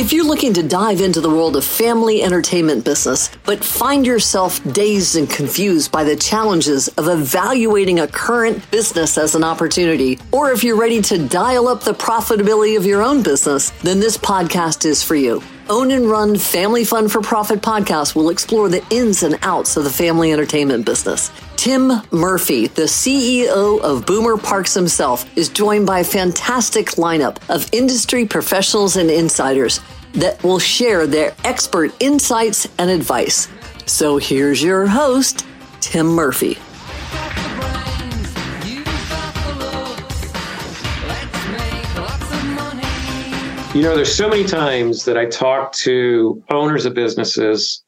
If you're looking to dive into the world of family entertainment business, but find yourself dazed and confused by the challenges of evaluating a current business as an opportunity, or if you're ready to dial up the profitability of your own business, then this podcast is for you. Own and Run Family Fun for Profit podcast will explore the ins and outs of the family entertainment business. Tim Murphy, the CEO of Boomer Parks himself, is joined by a fantastic lineup of industry professionals and insiders that will share their expert insights and advice. So here's your host, Tim Murphy. You know, there's so many times that I talk to owners of businesses,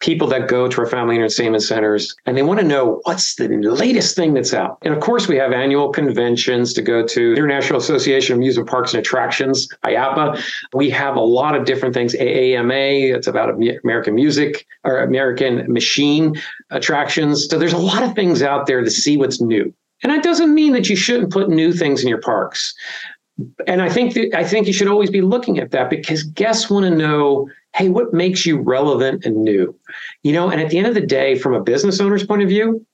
people that go to our family entertainment centers, and they want to know what's the latest thing that's out. And of course, we have annual conventions to go to, International Association of Amusement Parks and Attractions, IAAPA. We have a lot of different things. AAMA, it's about American music or American machine attractions. So there's a lot of things out there to see what's new. And that doesn't mean that you shouldn't put new things in your parks and I think that, I think you should always be looking at that because guests want to know, hey, what makes you relevant and new? You know, and at the end of the day, from a business owner's point of view,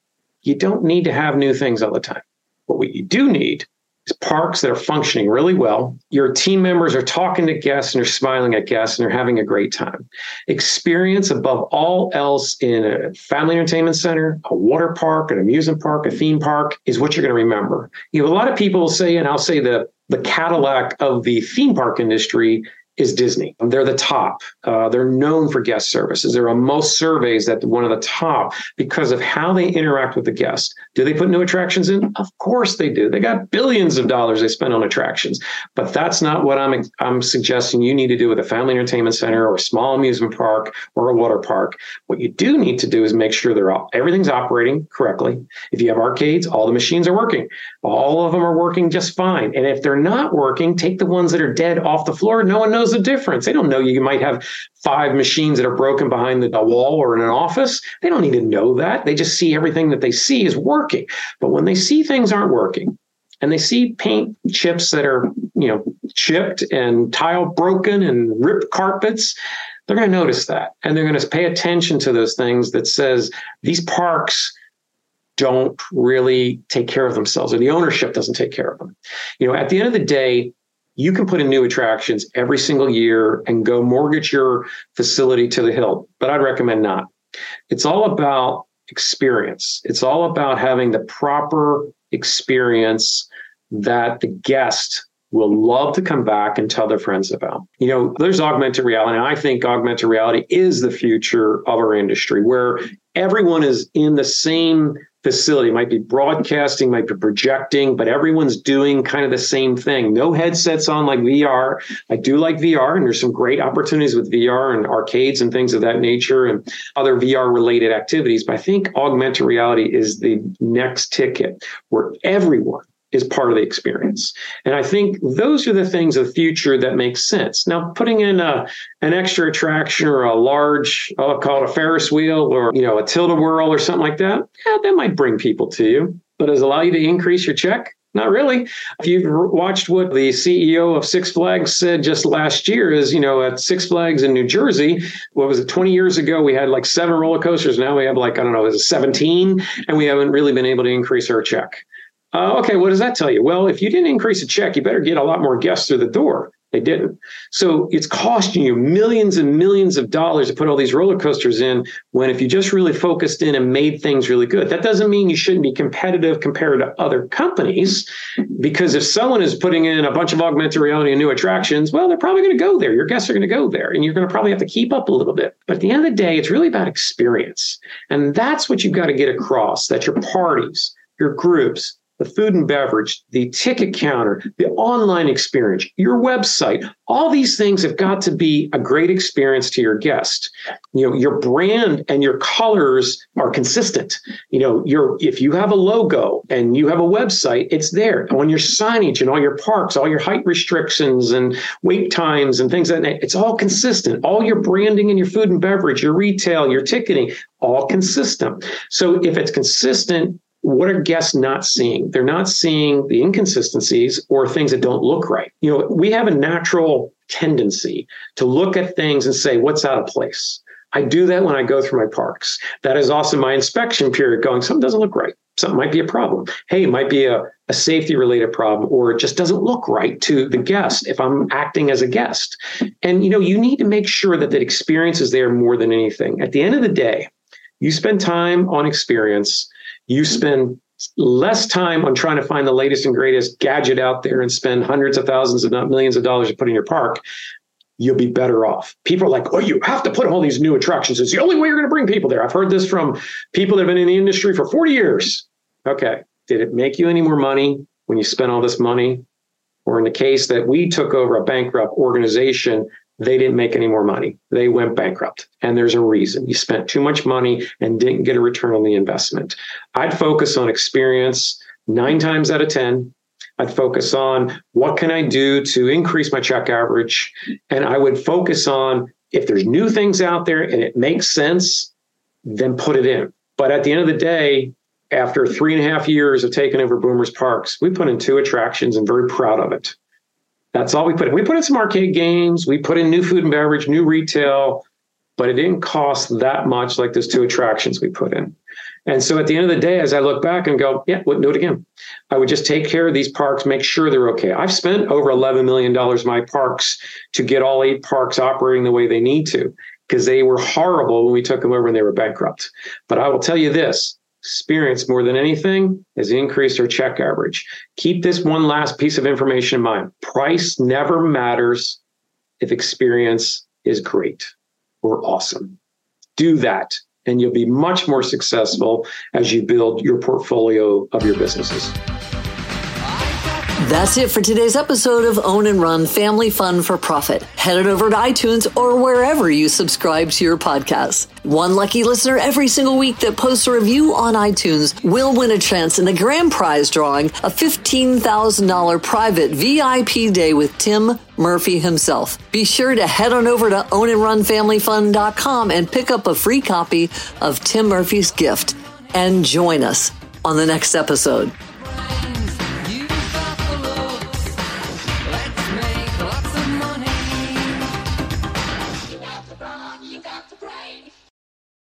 you don't need to have new things all the time. But what you do need is parks that are functioning really well. Your team members are talking to guests and they're smiling at guests and they're having a great time. Experience above all else in a family entertainment center, a water park, an amusement park, a theme park is what you're going to remember. You know, a lot of people say, and I'll say the the Cadillac of the theme park industry is Disney. They're the top. Uh, they're known for guest services. There are on most surveys that one of the top because of how they interact with the guest. Do they put new attractions in? Of course they do. They got billions of dollars they spend on attractions, but that's not what I'm I'm suggesting you need to do with a family entertainment center or a small amusement park or a water park. What you do need to do is make sure they're all, everything's operating correctly. If you have arcades, all the machines are working. All of them are working just fine. And if they're not working, take the ones that are dead off the floor. No one knows knows the difference. They don't know you might have five machines that are broken behind the wall or in an office. They don't need to know that. They just see everything that they see is working. But when they see things aren't working, and they see paint chips that are, you know, chipped and tile broken and ripped carpets, they're going to notice that. And they're going to pay attention to those things that says these parks don't really take care of themselves or the ownership doesn't take care of them. You know, at the end of the day, you can put in new attractions every single year and go mortgage your facility to the hilt, but I'd recommend not. It's all about experience. It's all about having the proper experience that the guest will love to come back and tell their friends about. You know, there's augmented reality. And I think augmented reality is the future of our industry where everyone is in the same facility. It might be broadcasting, might be projecting, but everyone's doing kind of the same thing. No headsets on like VR. I do like VR, and there's some great opportunities with VR and arcades and things of that nature and other VR related activities. But I think augmented reality is the next ticket where everyone is part of the experience. And I think those are the things of the future that make sense. Now, putting in a, an extra attraction or a large, I'll call it a Ferris wheel or, you know, a tilt-a-whirl or something like that, yeah, that might bring people to you. But does it allow you to increase your check? Not really. If you've watched what the CEO of Six Flags said just last year, is you know at Six Flags in New Jersey, what was it? Twenty years ago, we had like seven roller coasters. Now we have like I don't know, is it seventeen? And we haven't really been able to increase our check. Uh, okay, what does that tell you? Well, if you didn't increase the check, you better get a lot more guests through the door. They didn't. So it's costing you millions and millions of dollars to put all these roller coasters in when if you just really focused in and made things really good. That doesn't mean you shouldn't be competitive compared to other companies, because if someone is putting in a bunch of augmented reality and new attractions, well, they're probably going to go there. Your guests are going to go there, and you're going to probably have to keep up a little bit. But at the end of the day, it's really about experience. And that's what you've got to get across that your parties, your groups, the food and beverage, the ticket counter, the online experience, your website, all these things have got to be a great experience to your guest. You know, your brand and your colors are consistent. You know, your if you have a logo and you have a website, it's there. On your signage and all your parks, all your height restrictions and wait times and things like that, it's all consistent. All your branding and your food and beverage, your retail, your ticketing, all consistent. So if it's consistent, what are guests not seeing? They're not seeing the inconsistencies or things that don't look right. You know, we have a natural tendency to look at things and say, what's out of place? I do that when I go through my parks. That is also my inspection period going, something doesn't look right. Something might be a problem. Hey, it might be a, a safety related problem, or it just doesn't look right to the guest if I'm acting as a guest. And you know, you need to make sure that that experience is there more than anything. At the end of the day, you spend time on experience, you spend less time on trying to find the latest and greatest gadget out there and spend hundreds of thousands, if not millions of dollars to put in your park, you'll be better off. People are like, oh, you have to put all these new attractions. It's the only way you're going to bring people there. I've heard this from people that have been in the industry for 40 years. Okay. Did it make you any more money when you spent all this money? Or in the case that we took over a bankrupt organization they didn't make any more money. They went bankrupt. And there's a reason. You spent too much money and didn't get a return on the investment. I'd focus on experience nine times out of 10. I'd focus on what can I do to increase my check average? And I would focus on if there's new things out there and it makes sense, then put it in. But at the end of the day, after three and a half years of taking over Boomers Parks, we put in two attractions and very proud of it. That's all we put in. We put in some arcade games, we put in new food and beverage, new retail, but it didn't cost that much like those two attractions we put in. And so at the end of the day, as I look back and go, yeah, wouldn't do it again. I would just take care of these parks, make sure they're okay. I've spent over $11 million my parks to get all eight parks operating the way they need to because they were horrible when we took them over and they were bankrupt. But I will tell you this experience more than anything has increased our check average. Keep this one last piece of information in mind. Price never matters if experience is great or awesome. Do that, and you'll be much more successful as you build your portfolio of your businesses. That's it for today's episode of Own and Run Family Fun for Profit. Head it over to iTunes or wherever you subscribe to your podcasts. One lucky listener every single week that posts a review on iTunes will win a chance in the grand prize drawing a $15,000 private VIP day with Tim Murphy himself. Be sure to head on over to ownandrunfamilyfun.com and pick up a free copy of Tim Murphy's gift and join us on the next episode.